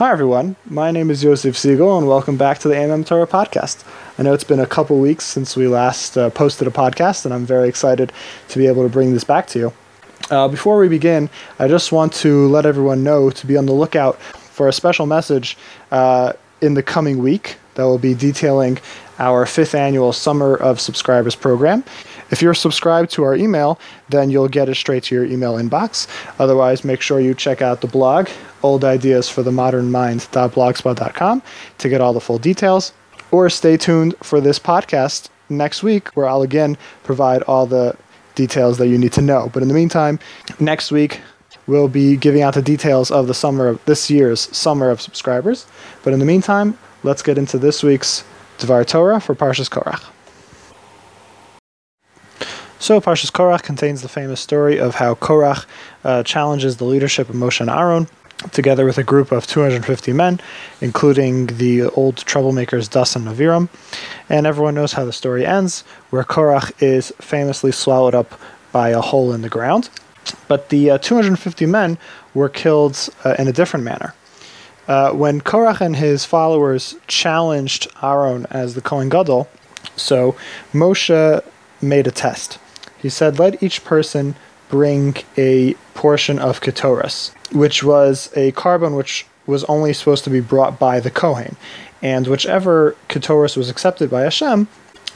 Hi, everyone. My name is Joseph Siegel, and welcome back to the Amem Torah podcast. I know it's been a couple weeks since we last uh, posted a podcast, and I'm very excited to be able to bring this back to you. Uh, before we begin, I just want to let everyone know to be on the lookout for a special message uh, in the coming week that will be detailing our fifth annual Summer of Subscribers program. If you're subscribed to our email, then you'll get it straight to your email inbox. Otherwise, make sure you check out the blog, Old Ideas for the Modern Mind.blogspot.com, to get all the full details. Or stay tuned for this podcast next week, where I'll again provide all the details that you need to know. But in the meantime, next week, we'll be giving out the details of the summer of this year's summer of subscribers. But in the meantime, let's get into this week's Dvar Torah for Parshas Korach. So, Parshas Korach contains the famous story of how Korach uh, challenges the leadership of Moshe and Aaron, together with a group of 250 men, including the old troublemakers Das and Aviram. And everyone knows how the story ends, where Korach is famously swallowed up by a hole in the ground. But the uh, 250 men were killed uh, in a different manner. Uh, when Korach and his followers challenged Aaron as the Kohen Gadol, so Moshe made a test. He said, Let each person bring a portion of Ketoras, which was a carbon which was only supposed to be brought by the Kohen. And whichever Ketoras was accepted by Hashem,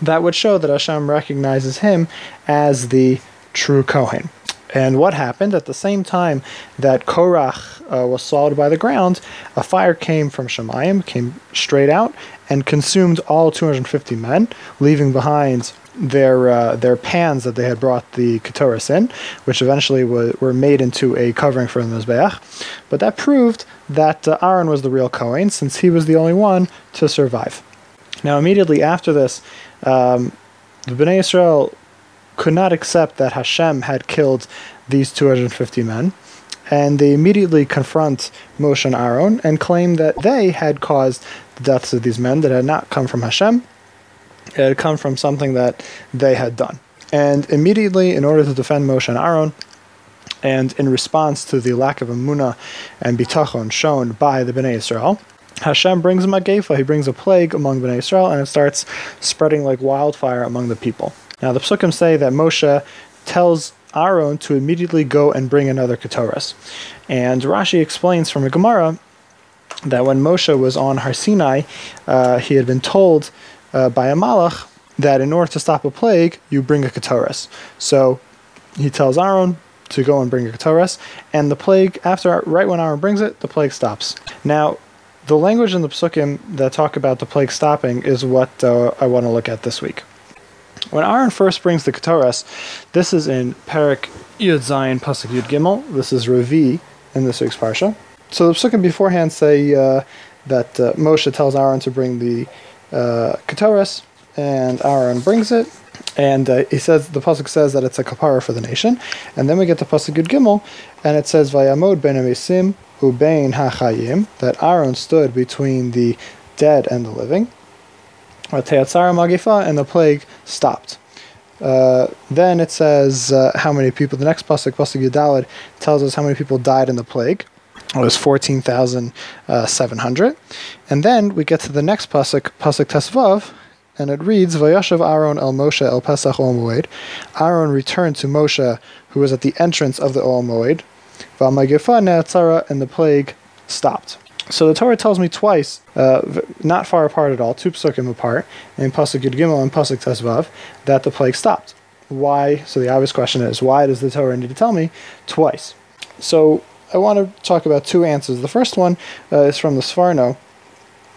that would show that Hashem recognizes him as the true Kohen. And what happened at the same time that Korach uh, was swallowed by the ground, a fire came from Shemayim, came straight out, and consumed all 250 men, leaving behind their uh, their pans that they had brought the ketoras in, which eventually were, were made into a covering for the mizbeach. But that proved that uh, Aaron was the real Kohen, since he was the only one to survive. Now, immediately after this, um, the Bnei Israel could not accept that Hashem had killed these 250 men, and they immediately confront Moshe and Aaron and claim that they had caused the deaths of these men that had not come from Hashem, it had come from something that they had done. And immediately, in order to defend Moshe and Aaron, and in response to the lack of emunah and bitachon shown by the Bnei Israel, Hashem brings a magefa, he brings a plague among Bnei Israel, and it starts spreading like wildfire among the people. Now, the psukim say that Moshe tells Aaron to immediately go and bring another ketoras. And Rashi explains from a Gemara that when Moshe was on Har Sinai, uh, he had been told uh, by a malach that in order to stop a plague, you bring a ketoras. So he tells Aaron to go and bring a ketoras, and the plague, after right when Aaron brings it, the plague stops. Now, the language in the psukim that talk about the plague stopping is what uh, I want to look at this week. When Aaron first brings the ketoras, this is in Perik Yud Zayin Pasuk Yud Gimel. This is Revi in this week's parsha. So the psukim beforehand say uh, that uh, Moshe tells Aaron to bring the uh, and Aaron brings it, and uh, he says the pasuk says that it's a kapara for the nation, and then we get to pasuk Yud Gimel, and it says Vayamod ben Amisim ubein hachayim that Aaron stood between the dead and the living. Teatzara magifa, and the plague stopped. Uh, then it says uh, how many people. The next pasuk, pasuk Yud Daled, tells us how many people died in the plague. It was 14,700. And then we get to the next pasuk, pasuk Tesvav, and it reads, Vayashav Aaron el Moshe el Pesach Moed. Aaron returned to Moshe, who was at the entrance of the Ohel Moed. Ne'atzara, and the plague stopped. So the Torah tells me twice, uh, not far apart at all, two psukim apart, in Pasuk Yud Gimel and Pasuk Tesvav, that the plague stopped. Why? So the obvious question is, why does the Torah need to tell me twice? So I want to talk about two answers. The first one uh, is from the Sforno,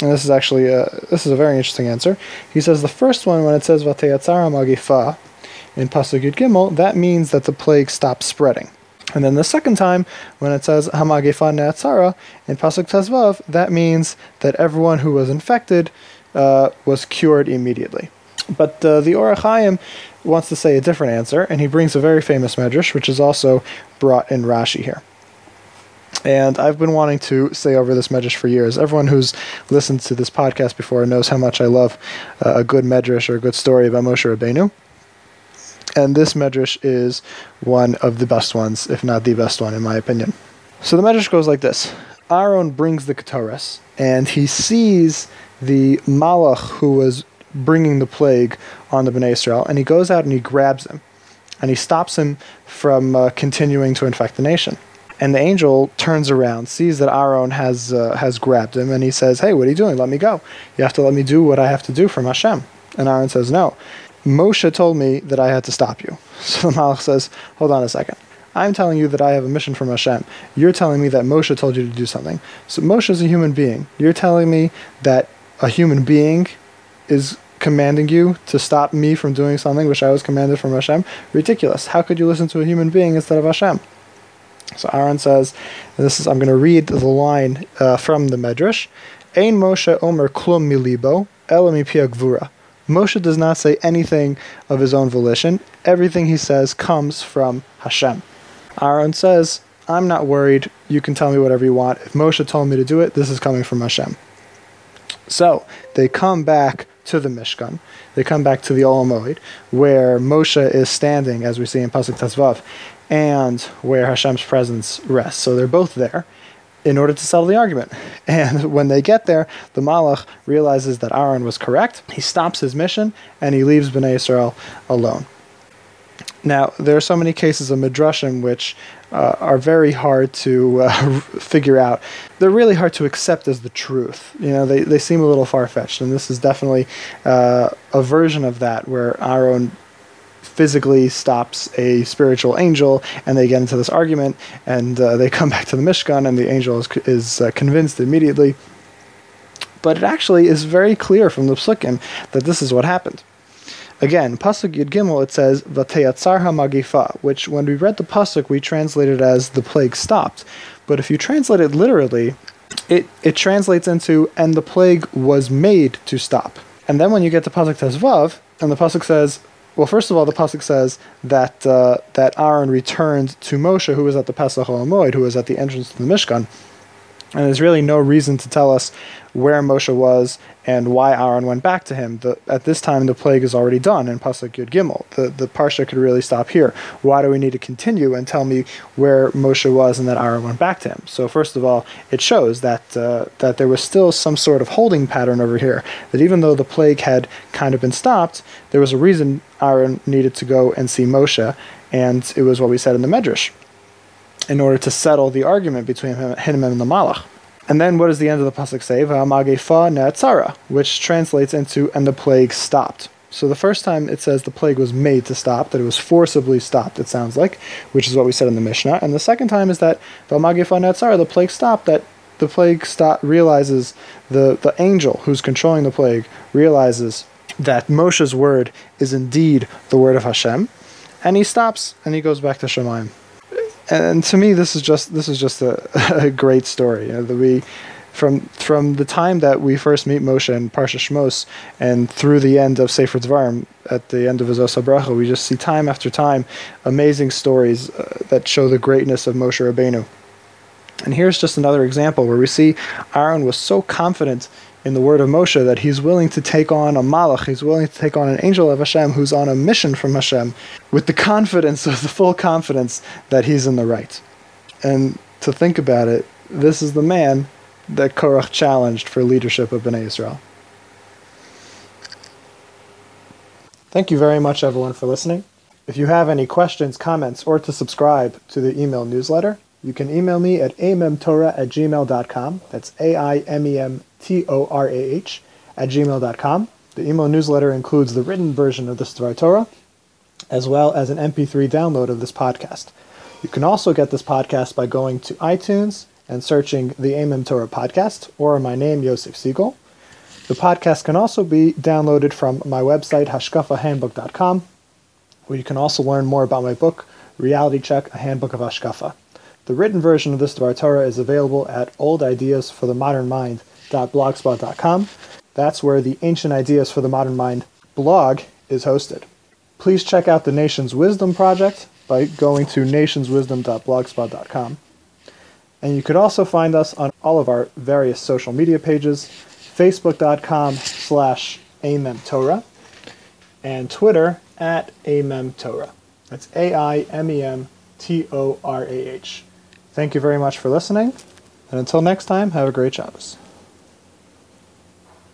and this is actually a, this is a very interesting answer. He says the first one, when it says Vateyatzara Magifa in Pasuk Yud Gimel, that means that the plague stopped spreading. And then the second time, when it says Hamagefa Neatzara in Pasuk Tezvav, that means that everyone who was infected uh, was cured immediately. But uh, the Or HaChaim wants to say a different answer, and he brings a very famous medrash, which is also brought in Rashi here. And I've been wanting to say over this medrash for years. Everyone who's listened to this podcast before knows how much I love uh, a good medrash or a good story about Moshe Rabbeinu. And this medrash is one of the best ones, if not the best one, in my opinion. So the medrash goes like this. Aaron brings the Ketores, and he sees the Malach who was bringing the plague on the Bnei Israel, and he goes out and he grabs him, and he stops him from uh, continuing to infect the nation. And the angel turns around, sees that Aaron has uh, has grabbed him, and he says, "Hey, what are you doing? Let me go. You have to let me do what I have to do from Hashem." And Aaron says, "No, Moshe told me that I had to stop you." So the Malach says, "Hold on a second. I'm telling you that I have a mission from Hashem. You're telling me that Moshe told you to do something. So Moshe is a human being. You're telling me that a human being is commanding you to stop me from doing something which I was commanded from Hashem? Ridiculous. How could you listen to a human being instead of Hashem?" So Aaron says, this is I'm going to read the line uh, from the Medrash. Ein Moshe Omer Klum Milibo Elami Gvura. Moshe does not say anything of his own volition. Everything he says comes from Hashem. Aaron says, I'm not worried. You can tell me whatever you want. If Moshe told me to do it, this is coming from Hashem. So they come back to the Mishkan. They come back to the Olamoid, where Moshe is standing, as we see in Pasuk Tazvav, and where Hashem's presence rests. So they're both there in order to settle the argument. And when they get there, the Malach realizes that Aaron was correct. He stops his mission and he leaves Bnei Israel alone. Now, there are so many cases of midrashim which uh, are very hard to uh, figure out. They're really hard to accept as the truth. You know, they, they seem a little far fetched, and this is definitely uh, a version of that where Aaron physically stops a spiritual angel, and they get into this argument, and uh, they come back to the Mishkan, and the angel is, is uh, convinced immediately. But it actually is very clear from the psukim that this is what happened. Again, pasuk Yud Gimel it says "Vateyatzarha magifa," which when we read the pasuk we translated as "the plague stopped," but if you translate it literally, it it translates into "and the plague was made to stop." And then when you get to pasuk Tezvav, and the pasuk says well, first of all, the pasuk says that uh, that Aaron returned to Moshe, who was at the Pesach Moed, who was at the entrance to the Mishkan, and there's really no reason to tell us where Moshe was and why Aaron went back to him. The, at this time, the plague is already done in Pasuk Yud Gimel. The, the Parsha could really stop here. Why do we need to continue and tell me where Moshe was and that Aaron went back to him? So first of all, it shows that, uh, that there was still some sort of holding pattern over here, that even though the plague had kind of been stopped, there was a reason Aaron needed to go and see Moshe, and it was what we said in the Medrash, in order to settle the argument between him, him and the Malach. And then what does the end of the pasuk say? V'amagefa ne'atzara, which translates into "and the plague stopped." So the first time it says the plague was made to stop, that it was forcibly stopped. It sounds like, which is what we said in the Mishnah. And the second time is that v'amagefa ne'atzara, the plague stopped. That the plague stop realizes the the angel who's controlling the plague realizes that Moshe's word is indeed the word of Hashem, and he stops and he goes back to Shemaim and to me, this is just this is just a, a great story. You know, that we from from the time that we first meet Moshe and Parsha Shmos and through the end of Sefer Dvarim, at the end of his Osa we just see time after time amazing stories uh, that show the greatness of Moshe Rabbeinu. And here's just another example where we see Aaron was so confident in the word of Moshe that he's willing to take on a malach, he's willing to take on an angel of Hashem who's on a mission from Hashem with the confidence of the full confidence that he's in the right. And to think about it, this is the man that Korach challenged for leadership of Bnei Israel. Thank you very much, everyone, for listening. If you have any questions, comments, or to subscribe to the email newsletter, you can email me at amemtorah at gmail.com. That's A I M E M T O R A H, at gmail.com. The email newsletter includes the written version of the Dvar Torah, as well as an MP3 download of this podcast. You can also get this podcast by going to iTunes and searching the Amem Torah podcast or my name, Yosef Siegel. The podcast can also be downloaded from my website, hashkafahandbook.com, where you can also learn more about my book, Reality Check, a Handbook of Hashkafa. The written version of this Dvar Torah is available at Old Mind.blogspot.com. That's where the Ancient Ideas for the Modern Mind blog is hosted. Please check out the Nation's Wisdom Project by going to nationswisdom.blogspot.com. And you could also find us on all of our various social media pages, facebook.com slash amemtorah, and Twitter at amemtorah. That's A-I-M-E-M T-O-R-A-H. Thank you very much for listening, And until next time, have a great Shabbos.